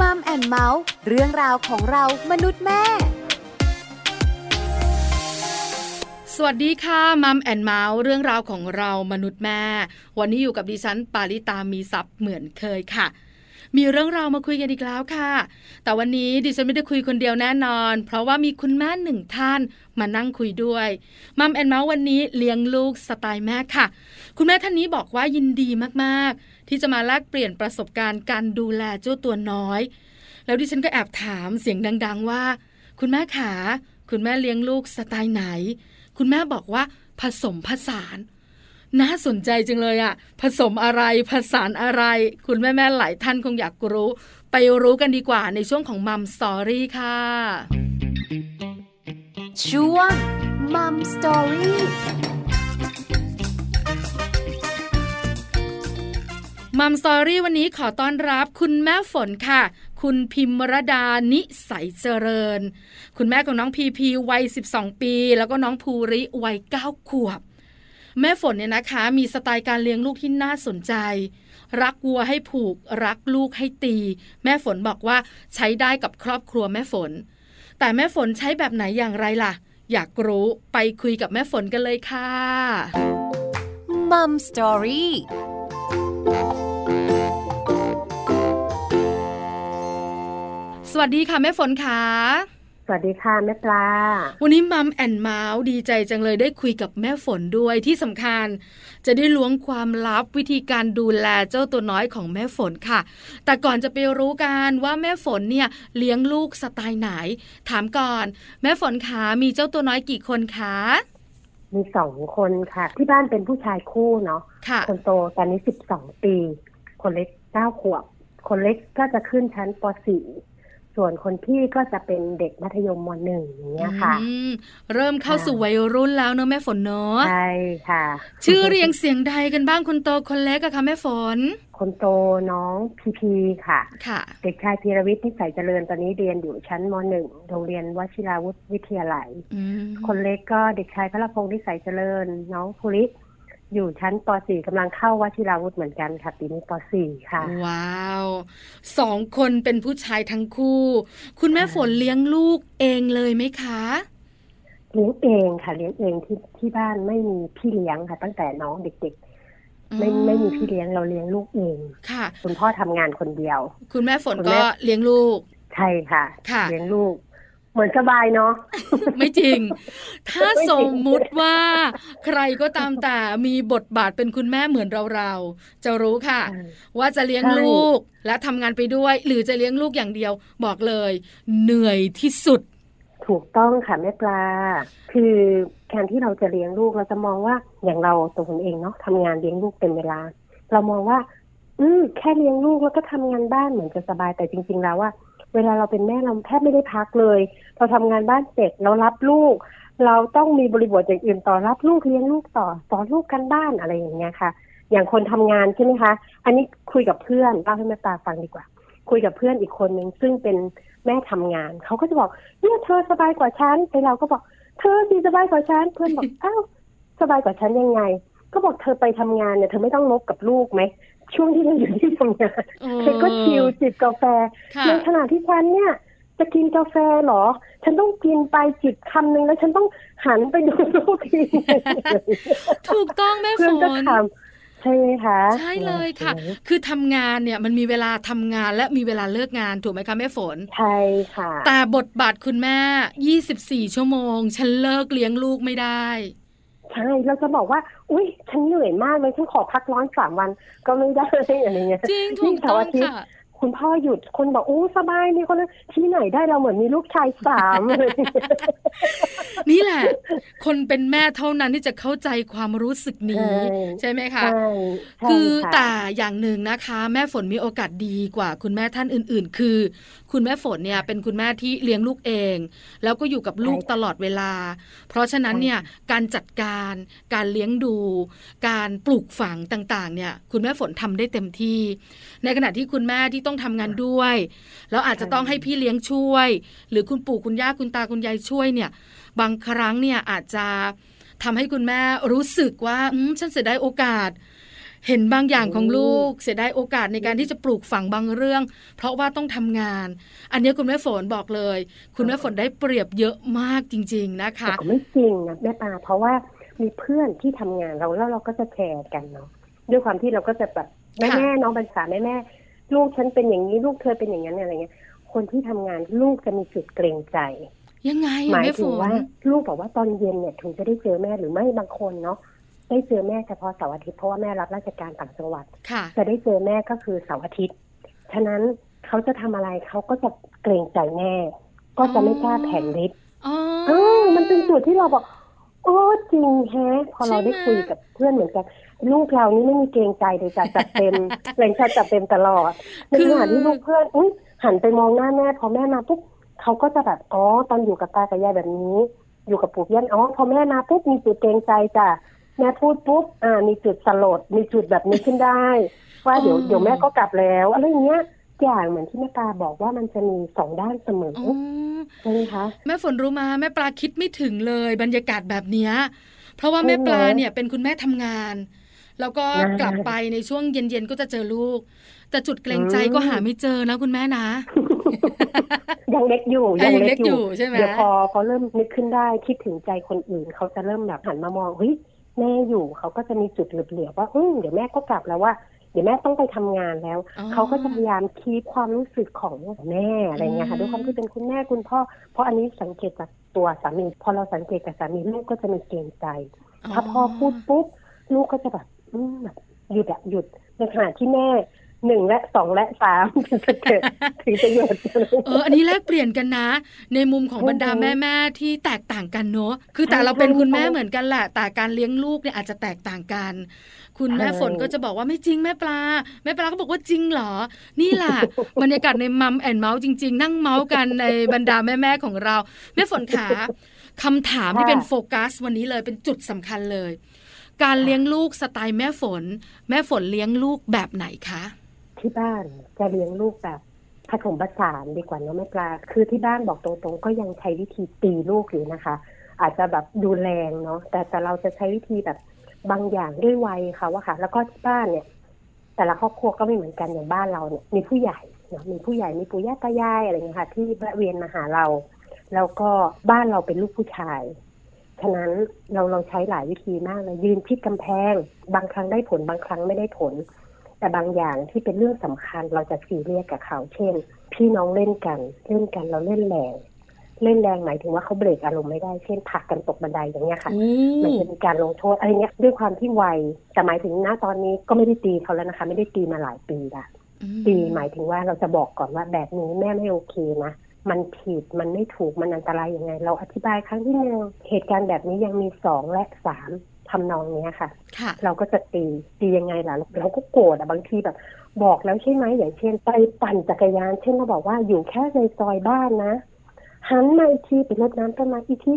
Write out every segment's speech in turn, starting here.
Mom and Mouth เรื่องราวของเรามนุษย์แม่ สวัสดีค่ะ Mom and Mouth เรื่องราวของเรามนุษย์แม่ วันนี้อยู่กับดิฉัน ปาริตามีซับเหมือนเคยค่ะ มีเรื่องราวมาคุยกันอีกแล้วค่ะ แต่วันนี้ดิฉันไม่ได้คุยคนเดียวแน่นอน เพราะว่ามีคุณแม่หนึ่งท่านมานั่งคุยด้วย Mom and Mouth วันนี้เลี้ยงลูกสไตล์แม่ค่ะ คุณแม่ท่านนี้บอกว่ายินดีมากๆ ที่จะมาแลกเปลี่ยนประสบการณ์การดูแลเจ้าตัวน้อย แล้วดิฉันก็แอบถามเสียงดัง ๆ ว่า คุณแม่ขา คุณแม่เลี้ยงลูกสไตล์ไหน คุณแม่บอกว่าผสมผสานน่าสนใจจังเลยอะผสมอะไรผสานอะไร คุณแม่แม่หลายท่านคงอยากรู้ ไปรู้กันดีกว่าในช่วงของ Mom Story ค่ะช่วง Mom Story มัมสตอรี่วันนี้ขอต้อนรับคุณแม่ฝนค่ะ คุณพิมรดานิสัยเจริญ คุณแม่ของน้องพีพีวัย 12 ปี แล้วก็น้องภูริวัย 9 ขวบ แม่ฝนเนี่ยนะคะ มีสไตล์การเลี้ยงลูกที่น่าสนใจ รักวัวให้ผูก รักลูกให้ตี แม่ฝนบอกว่าใช้ได้กับครอบครัวแม่ฝน แต่แม่ฝนใช้แบบไหนอย่างไรล่ะ อยากรู้ไปคุยกับแม่ฝนกันเลยค่ะมัมสตอรี่ วัสดีค่ะแม่ฝนค่ะสวัสดีค่ะแม่ปลา วันนี้มัมแอนเมาส์ดีใจจังเลยได้คุยกับแม่ฝนด้วยที่สำคัญ จะได้ล้วงความลับวิธีการดูแลเจ้าตัวน้อยของแม่ฝนค่ะ แต่ก่อนจะไปรู้กันว่าแม่ฝนเนี่ยเลี้ยงลูกสไตล์ไหน ถามก่อน แม่ฝนขามีเจ้าตัวน้อยกี่คนคะมีสองคนค่ะ ที่บ้านเป็นผู้ชายคู่เนาะค่ะคนโตตอนนี้สิบสองปี คนเล็กเก้าขวบ คนเล็กก็จะขึ้นชั้นปสี่ ส่วนคนพี่ก็จะเป็นเด็กมัธยมมหนึ่งอย่างเงี้ยค่ะอืมเริ่มเข้าสู่วัยรุ่นแล้วเนอะแม่ฝนเนอะใช่ค่ะ ชื่อเรียงเสียงใดกันบ้างคนโตคนเล็กอะคะแม่ฝน คนโตน้องพีพีค่ะค่ะ เด็กชายพีรวิทย์นิสัยเจริญตอนนี้เรียนอยู่ชั้นมหนึ่งโรงเรียนวชิราวุธวิทยาลัยอืมคนเล็กก็เด็กชายพระพงศ์นิสัยเจริญ น้องภูริ อยู่ชั้นป .4 กำลังเข้าวชิราวุธเหมือนกันค่ะปีนี้ป .4 ค่ะ ว้าวสองคนเป็นผู้ชายทั้งคู่ คุณแม่ค่ะฝนเลี้ยงลูกเองเลยไหมคะเลี้ยงเองค่ะเลี้ยงเองที่ที่บ้านไม่มีพี่เลี้ยงค่ะ ตั้งแต่น้องเด็กๆ ไม่ไม่มีพี่เลี้ยงเราเลี้ยงลูกเองค่ะ คุณพ่อทำงานคนเดียว คุณแม่ฝนคุณแม่ก็เลี้ยงลูก ใช่ค่ะค่ะเลี้ยงลูก เหมือนสบายเนาะไม่จริง ถ้าไม่จริงสมมุติว่าใครก็ตามแต่มีบทบาทเป็นคุณแม่เหมือนเราๆจะรู้ค่ะใช่ว่าจะเลี้ยงใช่ลูกและทำงานไปด้วย หรือจะเลี้ยงลูกอย่างเดียว บอกเลย เหนื่อยที่สุด ถูกต้องค่ะแม่ปลา คือการที่เราจะเลี้ยงลูกเราจะมองว่าอย่างเราตัวคนเองเนาะทำงานเลี้ยงลูกเป็นเวลา เรามองว่า อืมแค่เลี้ยงลูกแล้วก็ทำงานบ้านเหมือนจะสบายแต่จริง ๆ แล้วว่า เวลาเราเป็นแม่เราแทบไม่ได้พักเลย เราทำงานบ้านเสร็จเรารับลูก เราต้องมีบริบทอย่างอื่นต่อรับลูกเลี้ยงลูกต่อสอนลูกกันบ้านอะไรอย่างเงี้ยค่ะ อย่างคนทำงานใช่ไหมคะ อันนี้คุยกับเพื่อนเล่าให้แม่ตาฟังดีกว่า คุยกับเพื่อนอีกคนหนึ่งซึ่งเป็นแม่ทำงานเขาก็จะบอกเนี่ยเธอสบายกว่าฉันไอเราก็บอก เธอดีสบายกว่าฉันเพื่อนบอกอ้าวสบายกว่าฉันยังไง ก็บอกเธอไปทำงานเนี่ยเธอไม่ต้องลบกับลูกไหม ช่วงที่เราอยู่ที่ทำงานเออเธอก็ชิลจิบกาแฟค่ะในขณะที่ฉันเนี่ย จะกินกาแฟเหรอ ฉันต้องกินไปจิบคำหนึ่งแล้วฉันต้องหันไปดูลูกทีถูกต้องแม่ฝเพื่อนก็นทำใช่ไหมคะใช่เลยค่ะโอ้โหคือทำงานเนี่ยมันมีเวลาทำงานและมีเวลาเลิกงานถูกไหมคะแม่ฝนใช่ค่ะ แต่บทบาทคุณแม่ 24 ชั่วโมง ฉันเลิกเลี้ยงลูกไม่ได้ ใช่เราจะบอกว่า อุ้ยฉันเหนื่อยมากเลยฉันขอพักร้อนสามวันก็ไม่ได้อะไรเงี้ยจริงถูกนี่เสาต้องร์อาทิตย์ค่ะคุณพ่อหยุดคนบอกอู้สบายมีคนนั้นที่ไหนได้เราเหมือนมีลูกชายสามเลยนี่แหละ คนเป็นแม่เท่านั้นที่จะเข้าใจความรู้สึกนี้ ใช่ใช่ไหมคะใช่ใช่คือค่ะแต่อย่างหนึ่งนะคะ แม่ฝนมีโอกาสดีกว่าคุณแม่ท่านอื่น ๆ คือคุณแม่ฝนเนี่ยเป็นคุณแม่ที่เลี้ยงลูกเอง แล้วก็อยู่กับลูกตลอดเวลา เพราะฉะนั้นเนี่ยการจัดการการเลี้ยงดู การปลูกฝังต่างๆเนี่ยคุณแม่ฝนทำได้เต็มที่ ในขณะที่คุณแม่ที่ต้องทำงานด้วย แล้วอาจจะต้องให้พี่เลี้ยงช่วย หรือคุณปู่คุณย่าคุณตาคุณยายช่วยเนี่ยบางครั้งเนี่ยอาจจะทำให้คุณแม่รู้สึกว่าอืมฉันเสียดายโอกาส เห็นบางอย่างของลูกเสียดายโอกาสในการที่จะปลูกฝังบางเรื่อง เพราะว่าต้องทำงาน อันนี้คุณแม่ฝนบอกเลย คุณแม่ฝนได้เปรียบเยอะมากจริง ๆนะคะแต่ก็ไม่จริงนะแม่ปลาเพราะว่ามีเพื่อนที่ทำงานเราแล้วเราก็จะแชร์กันเนาะด้วยความที่เราก็จะแบบแม่แม่น้องบรรษาแม่แม่ลูกฉันเป็นอย่างนี้ลูกเธอเป็นอย่างนั้นอะไรเงี้ย คนที่ทำงานลูกจะมีจุดเกรงใจยังไงหมายแม่ฝถึงนว่า ลูกบอกว่าตอนเย็นเนี่ยถึงจะได้เจอแม่หรือไม่บางคนเนาะ ได้เจอแม่เฉพาะเสาร์อาทิตย์เพราะว่าแม่รับราชการต่างจังหวัดค่ะจะได้เจอแม่ก็คือเสาร์อาทิตย์ ฉะนั้นเขาจะทำอะไรเขาก็จะเกรงใจแม่ ก็จะไม่กล้าแผ่นฤทธิ์อ๋อเออมันเป็นจุดที่เราบอกโอ้จริงแฮะพอเราใช่ไหมได้คุยกับเพื่อนเหมือนกันลูกเรานี่ไม่มีเกรงใจเลยจ้ะจัดเต็มแรงชาจัดเต็มตลอดในขณะที่ลูกเพื่อนอุ้ยหันไปมองหน้าแม่พอแม่มาปุ๊บเขาก็จะแบบอ๋อตอนอยู่กับตากับยายแบบนี้ อยู่กับปู่ย่านอ๋อพอแม่มาปุ๊บมีจุดเกรงใจจ้ะ แม่พูดปุ๊บอ่ามีจุดสลดมีจุดแบบนี้ขึ้นได้ ว่าเดี๋ยวเดี๋ยวแม่ก็กลับแล้วอะไรอย่างเงี้ยอย่างเหมือนที่แม่ตาบอกว่ามันจะมีสองด้านเสมออ๋อใช่ไหมคะแม่ฝนรู้มาแม่ปลาคิดไม่ถึงเลยบรรยากาศแบบเนี้ยเพราะว่าแม่ปลาเนี่ยเป็นคุณแม่ทำงาน แล้วก็อ่ากลับไปในช่วงเย็นๆก็จะเจอลูก แต่จุดเกรงใจอืมก็หาไม่เจอนะคุณแม่นะยังเล็กอยู่ยังเล็กอยู่ใช่ไหมเดี๋ยวพอเขาเริ่มนึกขึ้นได้คิดถึงใจคนอื่นเขาจะเริ่มแบบหันมามองเฮ้ย แม่อยู่เขาก็จะมีจุดเหลือบๆว่าอืมเดี๋ยวแม่ก็กลับแล้วว่าเดี๋ยวแม่ต้องไปทำงานแล้วอ๋อเขาก็จะพยายามคีบความรู้สึกของแม่อะไรเงี้ยอืค่ะมด้วยความที่เป็นคุณแม่คุณพ่อ เพราะอันนี้สังเกตจากตัวสามีพอเราสังเกตจากสามีลูกก็จะมีเกรงใจ ถ้าพ่อพูดปุ๊บลูกก็จะแบบอืมแบบหยุดอะหยุดในขณะที่แม่ หนึ่งและสองและสามถึงจะเกิดถึงจะหยุดเอออันนี้แลกเปลี่ยนกันนะ ในมุมของใช่บรรดาไหมแม่ๆที่แตกต่างกันเนอะคือแต่ใช่เราเป็นคุณแม่ใช่เหมือนกันแหละ แต่การเลี้ยงลูกเนี่ยอาจจะแตกต่างกัน คุณแม่ใช่ฝนก็จะบอกว่าไม่จริงแม่ปลาแม่ปลาก็บอกว่าจริงเหรอ นี่แหละบรรยากาศในมัมแอนเมาส์จริง ๆ นั่งเมาส์กันในบรรดาแม่ๆของเรา แม่ฝนขาคำถามที่เป็นโฟกัส วันนี้เลยเป็นจุดสำคัญเลย การเลี้ยงลูกสไตล์แม่ฝน แม่ฝนเลี้ยงลูกแบบไหนคะ ที่บ้านจะเลี้ยงลูกแบบผสมผสานดีกว่าเนอะแม่ปลา คือที่บ้านบอกตรงๆ ก็ยังใช้วิธีตีลูกอยู่นะคะ อาจจะแบบดูแรงเนาะแต่แต่เราจะใช้วิธีแบบบางอย่างด้วยวัยเขาอะค่ะ แล้วก็ที่บ้านเนี่ย แต่ละครอบครัวก็ไม่เหมือนกันอย่างบ้านเราเนี่ยมีผู้ใหญ่เนาะมีผู้ใหญ่มีปู่ย่าตายายอะไรเงี้ยค่ะ ที่แวะเวียนมาหาเรา แล้วก็บ้านเราเป็นลูกผู้ชายฉะนั้นเราเราใช้หลายวิธีมากเลยยืนชิดกำแพง บางครั้งได้ผลบางครั้งไม่ได้ผล แต่บางอย่างที่เป็นเรื่องสำคัญเราจะซีเรียสกับเขา เช่น พี่น้องเล่นกัน เล่นกันเราเล่นแรงเล่นแรงหมายถึงว่าเขาเบรกอารมณ์ไม่ได้เช่นผลักกันตกบันไดอย่างเงี้ยค่ะมันจะมีการลงโทษอะไรเงี้ยด้วยความที่วัยแต่หมายถึงณตอนนี้ก็ไม่ได้ตีเขาแล้วนะคะ ไม่ได้ตีมาหลายปีละอืมตีหมายถึงว่าเราจะบอกก่อนว่าแบบนี้แม่ไม่โอเคนะมันผิดมันไม่ถูกมันอันตรายยังไง เราอธิบายครั้งที่หนึ่งเหตุการณ์แบบนี้ยังมีสองและสาม ทำนองเนี้ยค่ะค่ะ เราก็จะตีตียังไงล่ะ เราก็โกรธอะบางทีแบบ บอกแล้วใช่ไหมอย่างเช่น ไปปั่นจักรยาน เช่นเราบอกว่าอยู่แค่ในซอยบ้านนะหันมาอีกทีไปรดน้ำต้นไม้อีกที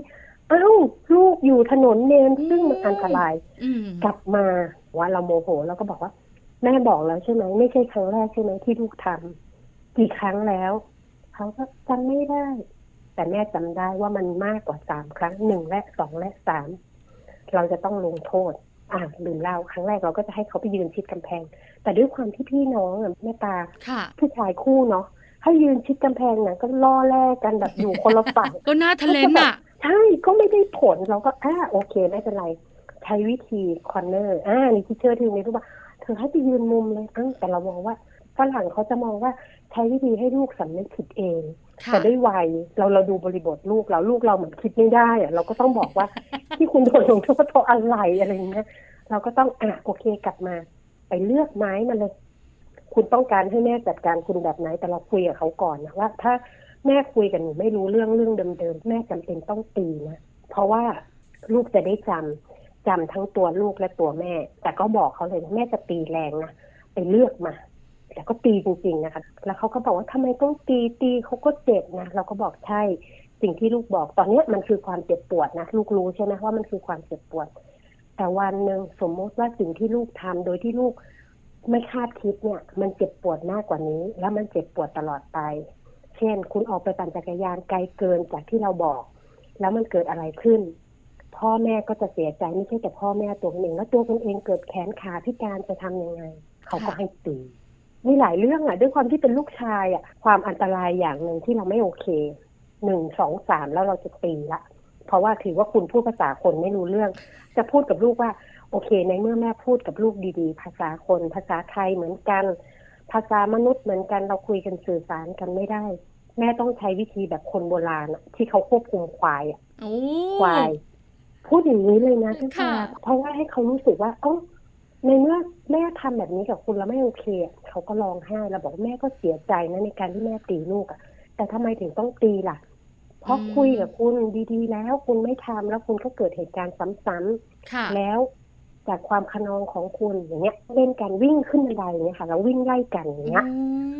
เอ้าลูกอยู่ถนนเนนซึ่งมันอันตรายอืมกลับมาว่าเราโมโหแล้วก็บอกว่า แม่บอกแล้วใช่ไหมไม่ใช่ครั้งแรกใช่ไหมที่ลูกทำกี่ครั้งแล้วเขาก็จำไม่ได้ แต่แม่จำได้ว่ามันมากกว่าสามครั้งหนึ่งและสองและสาม เราจะต้องลงโทษอ่าลืมเล่าครั้งแรกเราก็จะให้เขาไปยืนชิดกำแพง แต่ด้วยความที่พี่น้องอะแม่ตาค่ะผู้ชายคู่เนาะให้ยืนชิดกำแพงน่ะก็ล่อแลกกันแบบอยู่คนละฝั่งก็หน้าทะเล้นอะ ใช่ก็ไม่ได้ผลเราก็อ่าโอเคไม่เป็นไร ใช้วิธี corner อ่านี่ที่เชื่อที่นี้รู้ป่ะเธอให้ไปยืนมุมเลยอ้าวแต่เรามองว่าฝรั่งเขาจะมองว่าใช้วิธีให้ลูกสำนึกผิดเองค่ะ แต่ด้วยวัยเราเราดูบริบทลูกเราลูกเราเหมือนคิดไม่ได้อะเราก็ต้องบอกว่าที่คุณโดนลงโทษเพราะอะไรอะไรอย่างเงี้ยเราก็ต้องอะโอเคกลับมา ไปเลือกไม้มาเลย คุณต้องการให้แม่จัดการคุณแบบไหน แต่เราคุยกับเขาก่อนนะว่า ถ้าแม่คุยกับหนูไม่รู้เรื่องเรื่องเดิมๆแม่จำเป็นต้องตีนะเพราะว่าลูกจะได้จำจำทั้งตัวลูกและตัวแม่ แต่ก็บอกเขาเลยนะแม่จะตีแรงนะไปเลือกมา แต่ก็ตีจริงๆนะคะ แล้วเขาก็บอกว่าทำไมต้องตีตีเขาก็เจ็บนะเราก็บอกใช่สิ่งที่ลูกบอกตอนนี้มันคือความเจ็บปวดนะลูกรู้ใช่ไหมว่ามันคือความเจ็บปวด แต่วันหนึ่งสมมติว่าสิ่งที่ลูกทำโดยที่ลูกไม่คาดคิดเนี่ย มันเจ็บปวดมากกว่านี้ แล้วมันเจ็บปวดตลอดไป เช่น คุณออกไปปั่นจักรยานไกลเกินจากที่เราบอก แล้วมันเกิดอะไรขึ้น พ่อแม่ก็จะเสียใจไม่ใช่แต่พ่อแม่ตัวคนเองแล้วตัวคนเองเกิดแขนขาพิการจะทำยังไง เขาก็ให้ตี มีหลายเรื่องอะ ด้วยความที่เป็นลูกชายอะ ความอันตรายอย่างหนึ่งที่เราไม่โอเคหนึ่งสองสามแล้วเราจะตีละเพราะว่าถือว่าคุณพูดภาษาคนไม่รู้เรื่อง จะพูดกับลูกว่า โอเค ในเมื่อแม่พูดกับลูกดีๆ ภาษาคน ภาษาไทยเหมือนกัน ภาษามนุษย์เหมือนกันเราคุยกันสื่อสารกันไม่ได้ แม่ต้องใช้วิธีแบบคนโบราณอะที่เขาควบคุมควายอะโอ้ควาย พูดอย่างนี้เลยนะพี่ค่ะปาเพราะว่าให้เขารู้สึกว่า เอ๋อ ในเมื่อแม่ทำแบบนี้กับคุณแล้วไม่โอเคอะเขาก็ร้องไห้แล้วบอกว่าแม่ก็เสียใจนะในการที่แม่ตีลูกอะแต่ทำไมถึงต้องตีล่ะ เพราะคุยกับคุณดีๆ แล้วคุณไม่ทำแล้วคุณก็เกิดเหตุการณ์ซ้ำๆค่ะแล้วจากความขนองของคุณอย่างเงี้ย เล่นกันวิ่งขึ้นบันไดเนี่ยค่ะ แล้ววิ่งไล่กันอย่างเงี้ยอื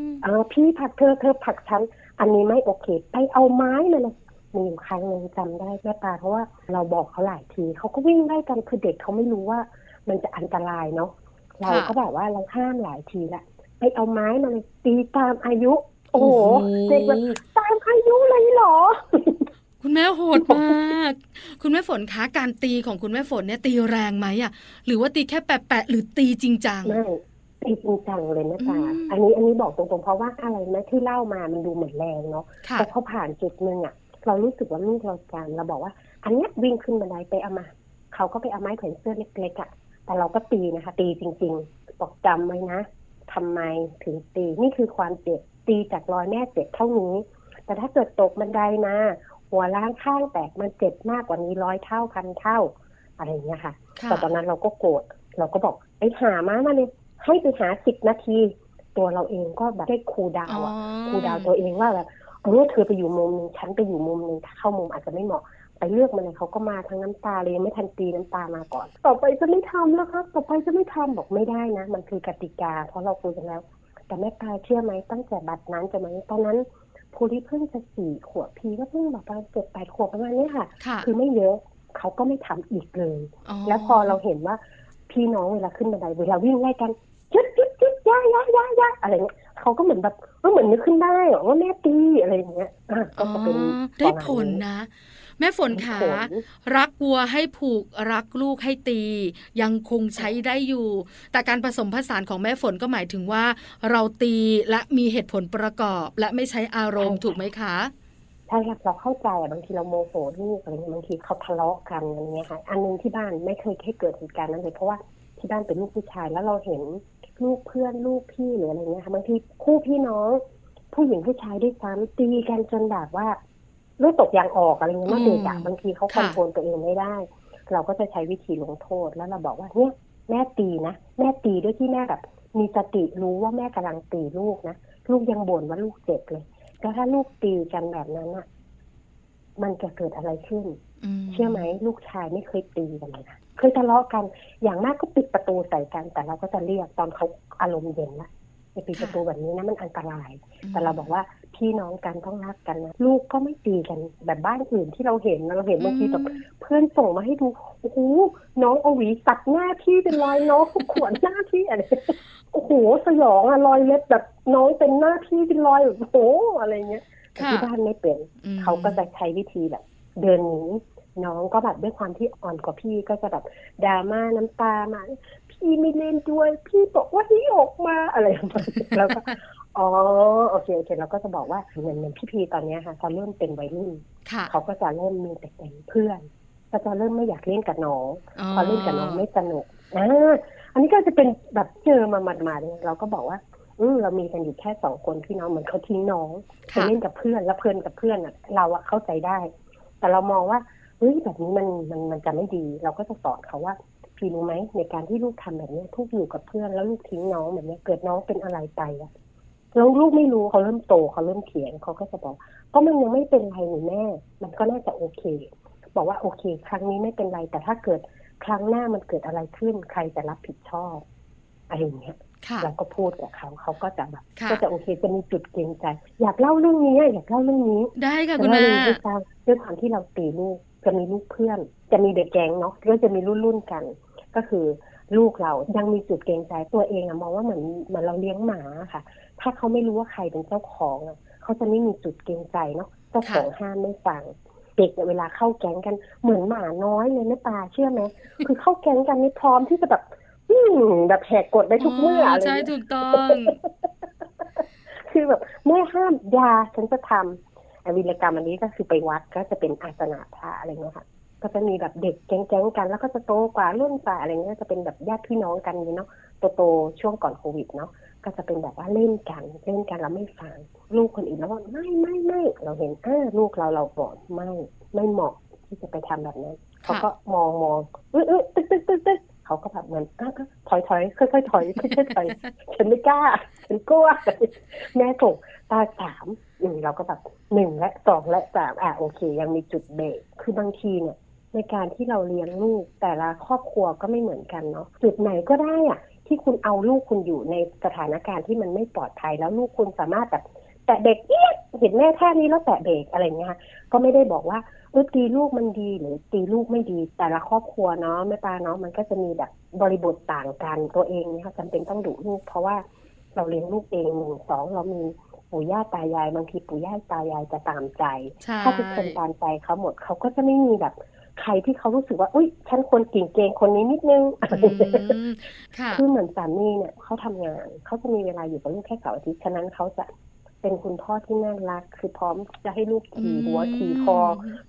มเออพี่ผลักเธอเธอผลักฉันอันนี้ไม่โอเค ไปเอาไม้มาเลยมีอยู่ครั้งหนึ่งจำได้แม่ปลาเพราะว่าเราบอกเขาหลายทีเขาก็วิ่งไล่กันคือเด็กเขาไม่รู้ว่า มันจะอันตรายเนาะเราก็แบบว่าเราห้ามหลายทีละไปเอาไม้มาเลยตีตามอายุ โอ้โหเด็กแบบตามอายุเลยเหรอ คุณแม่โหดมาก คุณแม่ฝนคะการตีของคุณแม่ฝนเนี่ยตีแรงไหมอะ หรือว่าตีแค่แปะๆหรือตีจริงจังไม่ตีจริงจังเลยนะตาอืมอันนี้อันนี้บอกตรงๆเพราะว่าอะไรไหมที่เล่ามามันดูเหมือนแรงเนาะค่ะแต่พอผ่านจุดหนึ่งอะ เรารู้สึกว่าลูกเราการเราบอกว่า อันเนี้ยวิ่งขึ้นบันไดไปเอามา เขาก็ไปเอาไม้แขวนเสื้อเล็กๆอะ แต่เราก็ตีนะคะ ตีจริง ๆ บอกจำไว้นะทำไมถึงตีนี่คือความเจ็บตีจากรอยแม่เจ็บเท่านี้ แต่ถ้าเกิดตกบันไดมาหัวล้างข้างแตกมันเจ็บมากกว่านี้ร้อยเท่าพันเท่า อะไรอย่างเงี้ยค่ะค่ะแต่ตอนนั้นเราก็โกรธเราก็บอกไปหามามาเลยให้ไปหาสิบนาที ตัวเราเองก็แบบได้ครูดาวอะครูดาวตัวเองว่าแบบเออเธอไปอยู่มุมหนึงฉันไปอยู่มุมหนึงถ้าเข้ามุมอาจจะไม่เหมาะ ไปเลือกมาเลยเขาก็มาทั้งน้ำตาเลยยังไม่ทันตีน้ำตามาก่อน ต่อไปจะไม่ทำแล้วครับ ต่อไปจะไม่ทำบอกไม่ได้นะ มันคือกติกา เพราะเราคุยกันแล้ว แต่แม่ปลาเชื่อไหมตั้งแต่บัดนั้นจนมาตอนนั้นภูริเพิ่งจะสี่ขวบพีก็เพิ่งแบบประมาณเจ็ดแปดขวบประมาณนี้ค่ะค่ะคือไม่เยอะเขาก็ไม่ทำอีกเลย แล้วพอเราเห็นว่าพี่น้องเวลาขึ้นบันไดเวลาวิ่งไล่กันยึดยึดยึดย่าย่าย่าย่าอะไรเงี้ยเขาก็เหมือนแบบเออเหมือนนึกขึ้นได้อะว่าแม่ตีอะไรอย่างเงี้ยอะก็จะเป็นอ๋อได้ผลประมาณนี้นะ แม่ฝนขาได้ผลรักวัวให้ผูกรักลูกให้ตี ยังคงใช้ได้อยู่ แต่การผสมผสานของแม่ฝนก็หมายถึงว่า เราตีและมีเหตุผลประกอบ และไม่ใช้อารมณ์ถูกไหมคะใช่ครับเราเข้าใจอะบางทีเราโมโหลูกอะไรเงี้ยบางทีเขาทะเลาะกันอะไรเงี้ยค่ะ อันหนึงที่บ้านไม่เคยให้เกิดเหตุการณ์นั้นเลยเพราะว่าที่บ้านเป็นลูกผู้ชายแล้วเราเห็นลูกเพื่อนลูกพี่หรืออะไรเงี้ยค่ะบางทีคู่พี่น้อง ผู้หญิงผู้ชายด้วยซ้ำตีกันจนแบบว่า เลือดตกยางออกอะไรเงี้ยเมื่อเด็กอะอืมบางทีเขาคค่ะอนโทรลตัวเองไม่ได้ เราก็จะใช้วิธีลงโทษแล้วเราบอกว่าเนี่ยแม่ตีนะแม่ตีด้วยที่แม่แบบมีสติรู้ว่าแม่กำลังตีลูกนะลูกยังบ่นว่าลูกเจ็บเลยแล้วถ้าลูกตีกันแบบนั้นอะมันจะเกิดอะไรขึ้นมเชื่อไหมลูกชายไม่เคยตีกันเลยนะเคยทะเลาะกัน อย่างมากก็ปิดประตูใส่กัน แต่เราก็จะเรียกตอนเขาอารมณ์เย็นละ ไปปิดประตูแบบนี้นะมันอันตราย แต่เราบอกว่าพี่น้องกันต้องรักกันนะลูกก็ไม่ตีกันแบบบ้านอื่นที่เราเห็นเราเห็นบางทีแบบเพื่อนส่งมาให้ดูโอ้โหน้องเอาหวีตัดหน้าพี่เป็นรอยน้องขวนหน้าพี่อะไรโอ้โหสยองอะรอยเล็บแบบน้องเป็นหน้าพี่เป็นรอยแบบโอ้โหอะไรเงี้ยแต่ค่ะที่บ้านไม่เป็นอืมเขาก็จะใช้วิธีแบบ เดินหนีน้องก็แบบด้วยความที่อ่อนกว่าพี่ก็จะแบบดราม่าน้ำตามา พี่ไม่เล่นด้วยพี่บอกว่าให้ออกมาอะไรประมาณนี้แล้วก็อ๋อโอเคโอเคเราก็จะบอกว่าเหมือนเหมือนพี่พีตอนเนี้ยค่ะเขาเริ่มเป็นวัยรุ่นค่ะเขาก็จะเริ่มมีแต่เป็นเพื่อนก็จะเริ่มไม่อยากเล่นกับน้องพอเล่นกับน้องไม่สนุกอ่าอันนี้ก็จะเป็นแบบเจอมาหมาดๆเนี่ยเราก็บอกว่าอืมเรามีกันอยู่แค่สองคนพี่น้องเหมือนเขาทิ้งน้องไปค่ะเล่นกับเพื่อนแล้วเพื่อนกับเพื่อนอะ เราอะเข้าใจได้ แต่เรามองว่าเฮ้ยแบบนี้มันมันมันจะไม่ดี เราก็จะสอนเขาว่า พี่รู้ไหมในการที่ลูกทำแบบเนี้ยทุกอยู่กับเพื่อนแล้วลูกทิ้งน้องแบบเนี้ยเกิดน้องเป็นอะไรไปอะแล้วลูกไม่รู้เขาเริ่มโตเขาเริ่มเถียงเขาก็จะบอกก็มันยังไม่เป็นไรนี่แม่ มันก็น่าจะโอเค บอกว่าโอเค ครั้งนี้ไม่เป็นไรแต่ถ้าเกิดครั้งหน้ามันเกิดอะไรขึ้นใครจะรับผิดชอบอะไรอย่างเงี้ยค่ะเราก็พูดกับเขาเขาก็จะแบบค่ะก็จะโอเคจะมีจุดเกรงใจ อยากเล่าเรื่องนี้อยากเล่าเรื่องนี้ ได้ค่ะแต่คุณว่าแม่เรื่องที่ฟังด้วยความที่เราตีลูกจะมีลูกเพื่อน จะมีเด็กแก๊งเนาะก็จะมีรุ่นรุ่นๆกัน ก็คือลูกเรายังมีจุดเกรงใจตัวเองอะมองว่าเหมือนเหมือนเราเลี้ยงหมาค่ะ ถ้าเขาไม่รู้ว่าใครเป็นเจ้าของอะเขาจะไม่มีจุดเกรงใจเนาะเจ้าของห้ามไม่ฟังเด็กเวลาเข้าแก๊งกันเหมือนหมาน้อยเลยนะตาเชื่อไหมคือเข้าแก๊งกันนี่พร้อมที่จะแบบอืแบบแหกกฎได้ทุกเมื่ออะไรใช่ถูกต้อง คือแบบเมื่อห้ามยาฉันจะทำวิรกรรมอันนี้ก็คือไปวัดก็จะเป็นอาสนะพระอะไรเงี้ยค่ะ ก็จะมีแบบเด็กแก๊งๆกัน แล้วก็จะโตกว่ารุ่นกว่าอะไรเงี้ยจะเป็นแบบญาติพี่น้องกันเนาะโตๆช่วงก่อนโควิดเนาะก็จะเป็นแบบว่าเล่นกันเล่นกันแล้วไม่ฟังลูกคนอื่นแล้วว่าไม่ไม่ไม่เราเห็นเออลูกเราเราบอกไม่ไม่เหมาะที่จะไปทำแบบนั้นเขาก็มองมองเออเออตึ๊กตึ๊กตึ๊กตึ๊กเขาก็แบบเหมือนก็ถอยถอยค่อยๆถอยค่อยๆถอยฉันไม่กล้าฉันกลัวแม่ส่งตาสามอืเราก็แบบหนึ่งและสองและสามอะโอเค ยังมีจุดเบรกคือบางทีเนี่ย ในการที่เราเลี้ยงลูก แต่ละครอบครัวก็ไม่เหมือนกันเนาะจุดไหนก็ได้อะที่คุณเอาลูกคุณอยู่ในสถานการณ์ที่มันไม่ปลอดภัยแล้วลูกคุณสามารถแบบแต่เด็กเอียเห็นแม่แค่นี้แล้วแตะเบรกอะไรเงี้ยก็ไม่ได้บอกว่าเออตีลูกมันดีหรือตีลูกไม่ดี แต่ละครอบครัวเนาะแม่ตาเนาะมันก็จะมีแบบบริบทต่างกันตัวเองเนี่ยจำเป็นต้องดุลูก เพราะว่าเราเลี้ยงลูกเองหนึ่งสองเรามีปู่ย่าตายายบางทีปู่ย่าตายายจะตามใจ ถ้าทุกคนตามใจเขาหมดเขาก็จะไม่มีแบบ ใครที่เขารู้สึกว่าอุ้ยฉันควรกิ่งเกงคนนี้นิดนึงคือเหมือนสามีเนี่ยเขาทำงานเขาจะมีเวลาอยู่กับลูกแค่เสาร์อาทิตย์ฉะนั้นเขาจะเป็นคุณพ่อที่น่ารัก คือพร้อมจะให้ลูกขี่หัวขี่คอ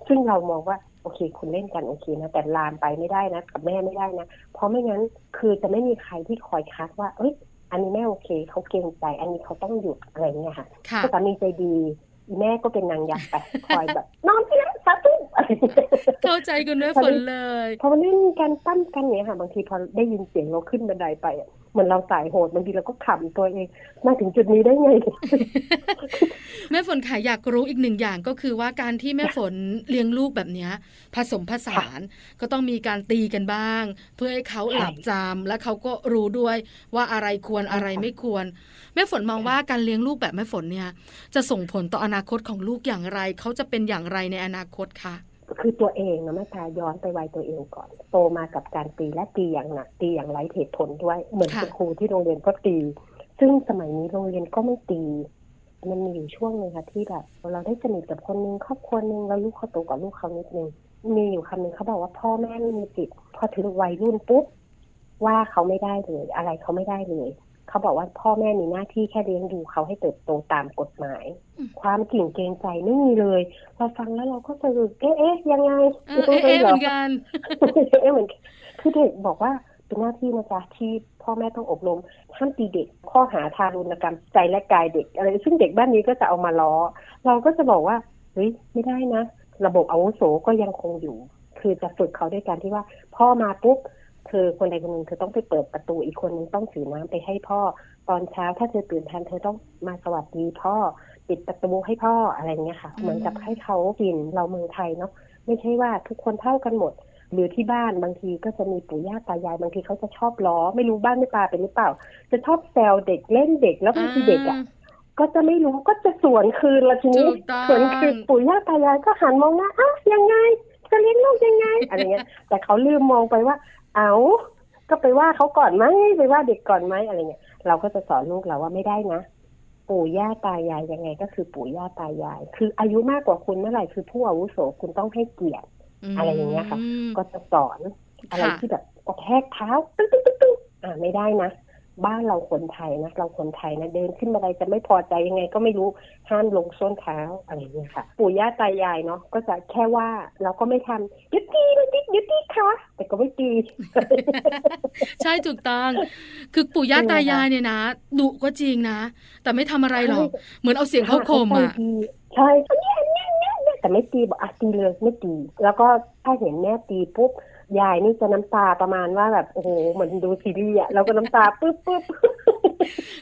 ซึ่งเรามองว่าโอเค คุณเล่นกันโอเคนะแต่ลามไปไม่ได้นะกับแม่ไม่ได้นะ เพราะไม่งั้นคือจะไม่มีใครที่คอยคัดว่าเอ้ยอันนี้แม่โอเคเขาเกรงใจ อันนี้เขาต้องหยุดอะไรเงี้ยค่ะสามีใจดีแม่ก็เป็นนางยักษ์ไปคอยแบบนอนที่นั่น สาธุเข้าใจคุณแม่ฝนเลย พอมันเล่นกันปั้นกันเนี่ยค่ะบางทีพอได้ยินเสียงเราขึ้นบันไดไป เหมือนเราสายโหดบางทีเราก็ขำตัวเองมาถึงจุดนี้ได้ไง แม่ฝนขายอยากรู้อีกหนึ่งอย่างก็คือว่าการที่แม่ฝนเลี้ยงลูกแบบนี้ผสมผสานก็ต้องมีการตีกันบ้าง เพื่อให้เขาหลับจำและเขาก็รู้ด้วยว่าอะไรควรอะไรไม่ควร แม่ฝนมองว่าการเลี้ยงลูกแบบแม่ฝนเนี่ย จะส่งผลต่ออนาคตของลูกอย่างไร เขาจะเป็นอย่างไรในอนาคตคะ คือตัวเองนะแม่ตาย้อนไปวัยตัวเองก่อน โตมากับการตีและตีอย่างหนักตีอย่างไร้เหตุผลด้วย เหมือนครูที่โรงเรียนก็ตี ซึ่งสมัยนี้โรงเรียนก็ไม่ตี มันมีอยู่ช่วงหนึ่งค่ะที่แบบเราได้สนิทกับคนนึงครอบครัวนึงแล้วลูกเขาโตกว่าลูกเขานิดนึงมีอยู่คำนึงเขาบอกว่าพ่อแม่ไม่มีสิทธิ์พอถึงวัยรุ่นปุ๊บว่าเขาไม่ได้เลย อะไรเขาไม่ได้เลย เขาบอกว่าพ่อแม่มีหน้าที่แค่เลี้ยงดูเขาให้เติบโตตามกฎหมาย ความกิ่งเกรงใจไม่มีเลยเราฟังแล้วเราก็จะรู้เอ๊ะเอ๊ะยังไงเอ๊ะเหมือนกันเอ๊ะเหมือนคือเด็กบอกว่าเป็นหน้าที่นะจ๊ะที่พ่อแม่ต้องอบรมห้ามตีเด็กข้อหาทารุณกรรมใจและกายเด็กอะไรซึ่งเด็กบ้านนี้ก็จะเอามาล้อ เราก็จะบอกว่าเฮ้ยไม่ได้นะ ระบบอาวุโสก็ยังคงอยู่ คือจะฝึกเขาด้วยการที่ว่า พ่อมาปุ๊บ เธอคนใดคนหนึ่งเธอต้องไปเปิดประตูอีกคนนึงต้องถือน้ำไปให้พ่อ ตอนเช้าถ้าเธอตื่นทันเธอต้องมาสวัสดีพ่อปิดประตูให้พ่ออะไรเงี้ยค่ะเหมือนกับให้เขากินเราเมืองไทยเนาะไม่ใช่ว่าทุกคนเท่ากันหมด หรือที่บ้านบางทีก็จะมีปู่ย่าตายายบางทีเขาจะชอบล้อ ไม่รู้บ้านไม่ตาเป็นหรือเปล่า จะชอบแซวเด็กเล่นเด็กแล้วบางทีเด็กอะก็จะไม่รู้ก็จะสวนคืนละทีนี้สวนคืนปู่ย่าตายายก็หันมองว่าอ้าวยังไงจะเลี้ยงลูกยังไงอะไรเงี้ยแต่เขาลืมมองไปว่า เอาก็ไปว่าเขาก่อนไหมไปว่าเด็กก่อนไหมอะไรเงี้ยเราก็จะสอนลูกเราว่าไม่ได้นะปู่ย่าตายายยังไง ก็คือปู่ย่าตายาย คืออายุมากกว่าคุณเมื่อไหร่คือผู้อาวุโสคุณต้องให้เกียรติอะไรอย่างเงี้ยค่ะ ก็จะสอนอะไรที่แบบกระแทกเท้าตึ๊งตึ๊งตึ๊งอ่าไม่ได้นะ บ้านเราคนไทยนะเราคนไทยนะเดินขึ้นมาอะไรจะไม่พอใจยังไง ก็ไม่รู้ห้ามลงส้นเท้าอะไรอย่างเงี้ยค่ะ ปู่ย่าตายายเนาะก็จะแค่ว่าเราก็ไม่ทำยุตียุตียุตีค่ะแต่ก็ไม่ตีใช่ถูกต้องคือปู่ย่าตายายเนี่ยนะดุก็จริงนะ แต่ไม่ทำอะไรหรอกเหมือนเอาเสียงเข้าคมอะใช่แต่ไม่ตีบอกอะตีเลยไม่ตี แล้วก็ถ้าเห็นแม่ตีปุ๊บ ยายนี่จะน้ำตาประมาณว่าแบบโอ้โหเหมือนดูซีรีส์อะเราก็น้ำตาปึ๊บปึ๊บ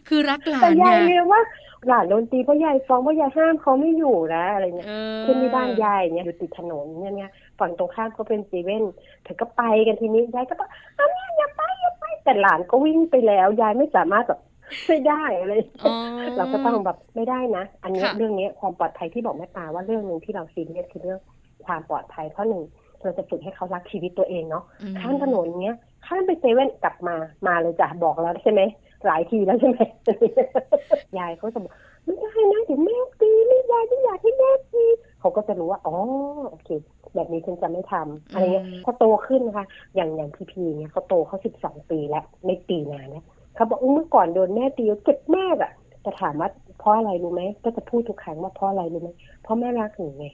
คือรักหลานแต่ยายเรียกว่าหลานโดนตีเพราะยายฟ้องเพราะยายห้ามเขาไม่อยู่นะอะไรเงี้ยขึ้นที่บ้านยายเนี่ยอยู่ติดถนนเนี่ยเนี่ยฝั่งตรงข้ามก็เป็นซีเว่นเธอก็ไปกันทีนี้ยายก็บอกอ้าวเนี่ยอย่าไปอย่าไปแต่หลานก็วิ่งไปแล้วยายไม่สามารถแบบไม่ได้เลย เราก็ต้องแบบไม่ได้นะ อันนี้เรื่องนี้ความปลอดภัยที่บอกแม่ตาว่าเรื่องหนึ่งที่เราซีเรียสคือเรื่องความปลอดภัยเพราะหนึ่ง เราจะฝึกให้เขารักชีวิตตัวเองเนาะข้ามถนนเนี้ยข้ามไปเซเว่นกลับมามาเลยจ้ะบอกแล้วใช่ไหมหลายทีแล้วใช่ไหมยายเขาจะบอกไม่ได้นะเดี๋ยวแม่ตีไม่ยายไม่อยากให้แม่ตีเขาเขาก็จะรู้ว่าอ๋อโอเค แบบนี้ฉันจะไม่ทำอะไรเงี้ยอืมพอโตขึ้นนะคะ อย่างอย่างพีพีเนี่ยเขาโตเขาสิบสองปีแล้วไม่ตีนานแล้วเขาบอกอุ๊ยเมื่อก่อนโดนแม่ตีเจ็บมากอะแต่ถามว่าเพราะอะไรรู้ไหมก็จะพูดทุกครั้งว่าเพราะอะไรรู้ไหมเพราะแม่รักหนูไง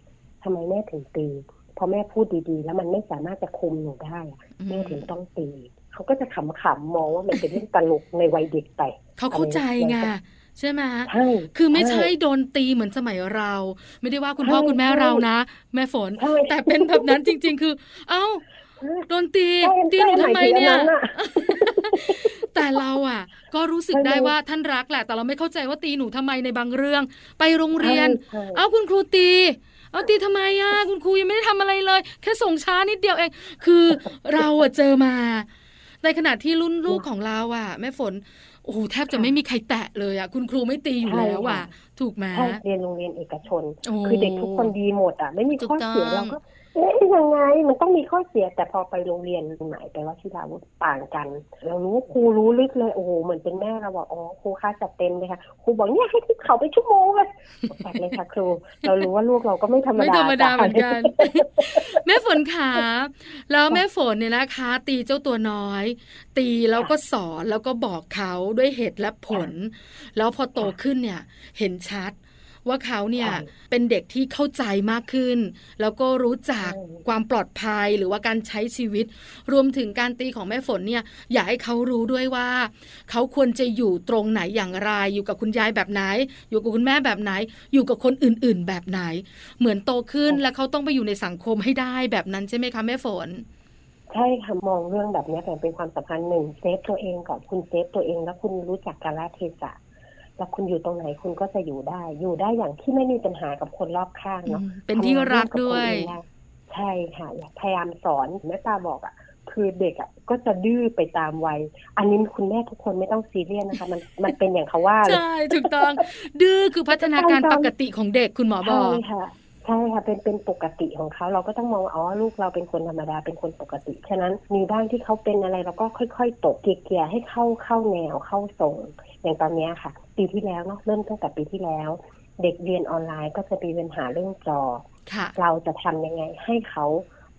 ทำไมแม่ถึงตีเพราะแม่พูดดีๆ แล้วมันไม่สามารถจะคุมหนูได้อะแม่ถึงต้องตีเขาก็จะขำๆมองว่ามันเป็นเรื่องตลกในวัยเด็กไปเขาเข้าใจไงใช่ไหมใช่คือไม่ใช่โดนตีเหมือนสมัยเรา ไม่ได้ว่าคุณพ่อใช่คุณแม่ใช่เรานะ แม่ฝนใช่แต่เป็นแบบนั้นจริง ๆ คือ เอ้าโดนตีใช่ตีหนูทำไมเนี่ยใช่หาถึงอัอะแต่เราอะ ก็รู้สึกใช่ได้เลยว่าท่านรักแหละ แต่เราไม่เข้าใจว่าตีหนูทำไมในบางเรื่อง ไปโรงเรียนใช่เอาคุณครูตี เอาตีทำไมอะคุณครูยังไม่ได้ทำอะไรเลย แค่ส่งช้านิดเดียวเอง คือเราอะเจอมา ในขณะที่รุ่นลูกของเราอะแม่ฝนโอ้โหแทบจะไม่มีใครแตะเลยอะคุณครูไม่ตีอยู่แล้วอะ ถูกไหมใช่เรียนโรงเรียนเอกชนโอ้คือเด็กทุกคนดีหมดอะ ไม่มีข้อเสียถูกต้องเราก็ เอ๊ะยังไงมันต้องมีข้อเสีย แต่พอไปโรงเรียนหมายไปว่าที่เราต่างกัน เรารู้ครูรู้ลึกเลยโอ้โหเหมือนเป็นแม่เราบอกอ๋อครูค่าจัดเต็มเลยค่ะครูบอกเนี่ยให้ที่เขาไปชั่วโมงเลยจัดเลยค่ะครู เรารู้ว่าลูกเราก็ไม่ธรรมไม่ดาธรรมดาเหมือนจ้ะกัน แม่ฝนขาแล้วแม่ฝนเนี่ยนะคะ ตีเจ้าตัวน้อย ตีแล้วก็สอนแล้วก็บอกเขาด้วยเหตุและผล แล้วพอโตขึ้นเนี่ย เห็นชัด ว่าเขาเนี่ยใช่เป็นเด็กที่เข้าใจมากขึ้น แล้วก็รู้จักใช่ความปลอดภัยหรือว่าการใช้ชีวิต รวมถึงการตีของแม่ฝนเนี่ยอยากให้เขารู้ด้วยว่า เขาควรจะอยู่ตรงไหนอย่างไร อยู่กับคุณยายแบบไหน อยู่กับคุณแม่แบบไหน อยู่กับคนอื่น ๆ แบบไหน เหมือนโตขึ้นแล้วเขาต้องไปอยู่ในสังคมให้ได้แบบนั้นใช่ไหมคะแม่ฝนใช่ค่ะมองเรื่องแบบนี้แต่เป็นความสัมพันธ์หนึ่ง save ตัวเองก่อนคุณ save ตัวเองแล้วคุณรู้จักกาลเทศะ แล้วคุณอยู่ตรงไหนคุณก็จะอยู่ได้ อยู่ได้อย่างที่ไม่มีปัญหากับคนรอบข้างเนาะอืมเป็นที่รักด้วยทำงานร่มกับคนอื่นใช่ค่ะอยากพยายามสอนแม่ตาบอกอะคือเด็กอะก็จะดื้อไปตามวัย อันนี้คุณแม่ทุกคนไม่ต้องซีเรียสนะคะ มันมันเป็นอย่างเขาว่าเลยใช่ถูกต้อง ดื้อคือพัฒนาการปกติของเด็กคุณหมอบอกใช่ค่ะ ใช่ค่ะเป็นเป็นปกติของเขาเราก็ต้องมองว่าอ๋อลูกเราเป็นคนธรรมดาเป็นคนปกติ ฉะนั้นมีบ้างที่เขาเป็นอะไรเราก็ค่อย ๆ ตกเกียร์ๆให้เข้าเข้าแนวเข้าทรงอย่างตอนเนี้ยค่ะ ปีที่แล้วเนาะเริ่มตั้งแต่ปีที่แล้ว เด็กเรียนออนไลน์ก็จะมีปัญหาเรื่องจอค่ะเราจะทำยังไงให้เขา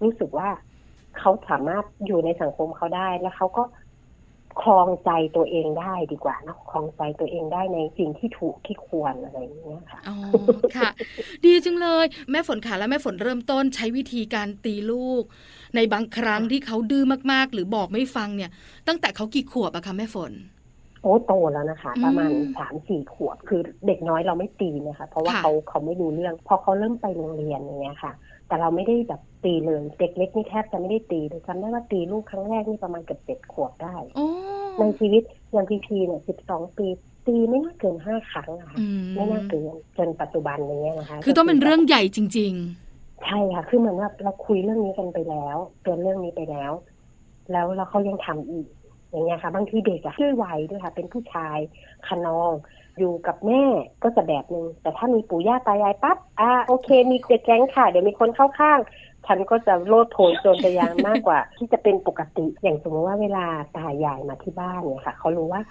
รู้สึกว่าเขาสามารถอยู่ในสังคมเขาได้แล้วเขาก็ คลองใจตัวเองได้ดีกว่าเนอะคลองใจตัวเองได้ในสิ่งที่ถูกที่ควรอะไรอย่างเงี้ยค่ะอ๋อค่ะ ดีจังเลย แม่ฝนขาและแม่ฝนเริ่มต้นใช้วิธีการตีลูก ในบางครั้งที่เขาดื้อมากๆ หรือบอกไม่ฟังเนี่ย ตั้งแต่เขากี่ขวบอะคะแม่ฝนโอ้โตแล้วนะคะ ประมาณอืมสามสี่ขวบคือเด็กน้อยเราไม่ตีนะคะ เพราะว่าค่ะเขาเขาไม่รู้เรื่อง พอเขาเริ่มไปโรงเรียนอย่างเงี้ยค่ะ แต่เราไม่ได้แบบตีเลยเด็กเล็กนี่แทบจะไม่ได้ตีเลยจำได้ว่าตีลูกครั้งแรกนี่ประมาณเกือบเจ็ดขวบได้โอ้ในชีวิตอย่างพีพีเนี่ยสิบสองปี ตีไม่น่าเกินห้าครั้งอะค่ะอืมไม่น่าเกินจนปัจจุบันนี้นะคะ คือต้องเป็นเรื่องใหญ่จริงใช่ค่ะ คือเหมือนว่าเราคุยเรื่องนี้กันไปแล้วเตือนเรื่องนี้ไปแล้ว แล้วเราเขายังทำอีกอย่างเงี้ยค่ะ บางทีเด็กอะด้วยวัยด้วยค่ะ เป็นผู้ชายขนอง อยู่กับแม่ก็จะแบบนึง แต่ถ้ามีปู่ย่าตายายปั๊บอ่าโอเค มีเด็กแก๊งค่ะ เดี๋ยวมีคนเข้าข้าง ฉันก็จะโลดโผนโจรจะยางมากกว่า ที่จะเป็นปกติอย่างสมมติว่าเวลาตายายมาที่บ้านเนี่ยค่ะเขารู้ว่า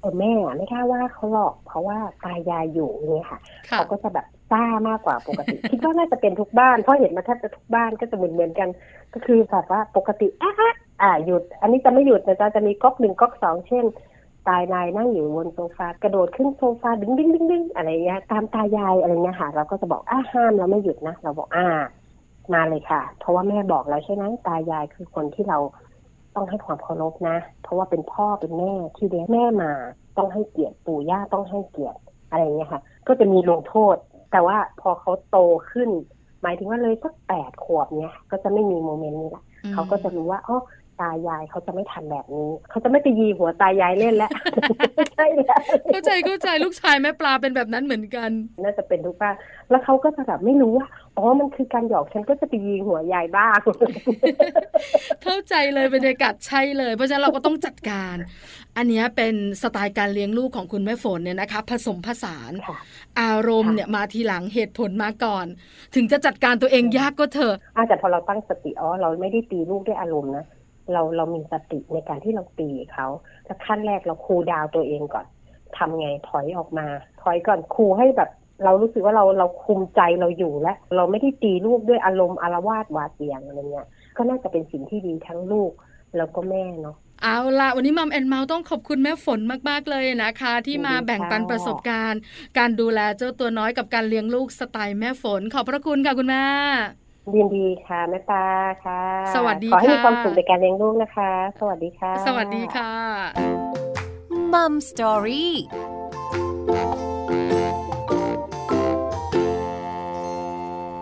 เออแม่ไม่กล้าว่าเขาหรอก เพราะว่าตายายอยู่เนี่ยค่ะๆค่ะเขาก็จะแบบซ่ามากกว่าปกติ คิดว่าน่าจะเป็นทุกบ้านเพราะเห็นมาแทบจะทุกบ้านก็จะเหมือนเหมือนๆกัน ก็คือแบบว่าปกติอะอะอ่าหยุด อันนี้จะไม่หยุดนะจ๊ะจะมีก๊อกหนึ่งก๊อกสองเช่น ตายนายนั่งอยู่บนโซฟากระโดดขึ้นโซฟาดึงดึงดึงดึงอะไรเงี้ยตามตายายอะไรเงี้ยค่ะเราก็จะบอกอะห้ามเราไม่หยุดนะเราบอกอ่ามาเลยค่ะ เพราะว่าแม่บอกแล้วใช่ไหมตายายคือคนที่เราต้องให้ความเคารพนะ เพราะว่าเป็นพ่อเป็นแม่ที่เลี้ยงแม่มาต้องให้เกียรติปู่ย่าต้องให้เกียรติอะไรเงี้ยค่ะ ก็จะมีลงโทษ แต่ว่าพอเขาโตขึ้น หมายถึงว่าเลยสักแปดขวบเนี้ยก็จะไม่มีโมเมนต์นี้ละเขาก็จะรู้ว่าอ๋อ ตายายเขาจะไม่ทำแบบนี้ เขาจะไม่ไปยีหัวตายายเล่นแล้วใช่แล้วเข้าใจเข้าใจลูกชายแม่ปลาเป็นแบบนั้นเหมือนกัน น่าจะเป็นทุกบ้านแล้วเขาก็จะแบบไม่รู้ว่าอ๋อมันคือการหยอกฉันก็จะไปยีหัวยายบ้าง เข้าใจเลยบรรยากาศใช่เลย เพราะฉะนั้นเราก็ต้องจัดการ อันเนี้ยเป็นสไตล์การเลี้ยงลูกของคุณแม่ฝนเนี่ยนะคะ ผสมผสานค่ะอารมณ์ค่ะเนี่ยมาทีหลังเหตุผลมาก่อน ถึงจะจัดการตัวเองยากก็เถอะอาแต่พอเราตั้งสติอ๋อเราไม่ได้ตีลูกด้วยอารมณ์นะ เราเรามีสติในการที่เราตีเขาแล้วขั้นแรกเราคูลดาวน์ตัวเองก่อนทำไงถอยออกมา ถอยก่อนครูให้แบบ เรารู้สึกว่าเราเราคุมใจเราอยู่แล้วเราไม่ได้ตีลูกด้วยอารมณ์อารวาสหวาดเสียงอะไรเงี้ยก็น่าจะเป็นสิ่งที่ดีทั้งลูกแล้วก็แม่เนาะเอาละวันนี้มัมแอนเมาส์ต้องขอบคุณแม่ฝนมาก ๆ เลยนะคะ ที่มายินดีค่ะแบ่งปันประสบการณ์ การดูแลเจ้าตัวน้อยกับการเลี้ยงลูกสไตล์แม่ฝน ขอบพระคุณค่ะคุณแม่ ยินดีค่ะแม่ปลาค่ะ สวัสดีขอให้มีค่ะความสุขในการเลี้ยงลูกนะคะ สวัสดีค่ะ สวัสดีค่ะมัมสตอรี่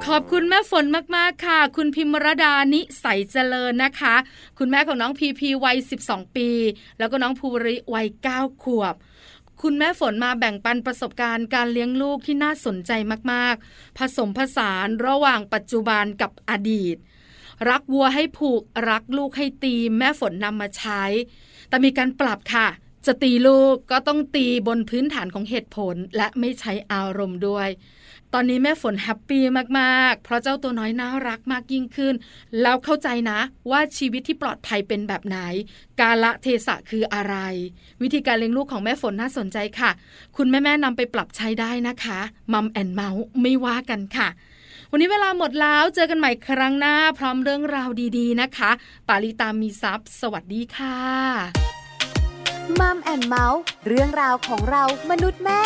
ขอบคุณแม่ฝนมาก ๆ ค่ะ คุณพิมรดานิสัยเจริญนะคะ คุณแม่ของน้องพีพีวัย 12 ปี แล้วก็น้องภูริวัย 9 ขวบ คุณแม่ฝนมาแบ่งปันประสบการณ์การเลี้ยงลูกที่น่าสนใจมากๆ ผสมผสานระหว่างปัจจุบันกับอดีต รักวัวให้ผูกรักลูกให้ตีแม่ฝนนำมาใช้ แต่มีการปรับค่ะจะตีลูกก็ต้องตีบนพื้นฐานของเหตุผลและไม่ใช้อารมณ์ด้วย ตอนนี้แม่ฝนแฮปปี้มากๆ เพราะเจ้าตัวน้อยน่ารักมากยิ่งขึ้น แล้วเข้าใจนะว่าชีวิตที่ปลอดภัยเป็นแบบไหน กาลเทศะคืออะไร วิธีการเลี้ยงลูกของแม่ฝนน่าสนใจค่ะ คุณแม่ๆนำไปปรับใช้ได้นะคะ Mom and Mouth ไม่ว่ากันค่ะวันนี้เวลาหมดแล้ว เจอกันใหม่ครั้งหน้า พร้อมเรื่องราวดีๆนะคะ ปาลิตามีซัพ์สวัสดีค่ะ Mom and Mouth เรื่องราวของเรามนุษย์แม่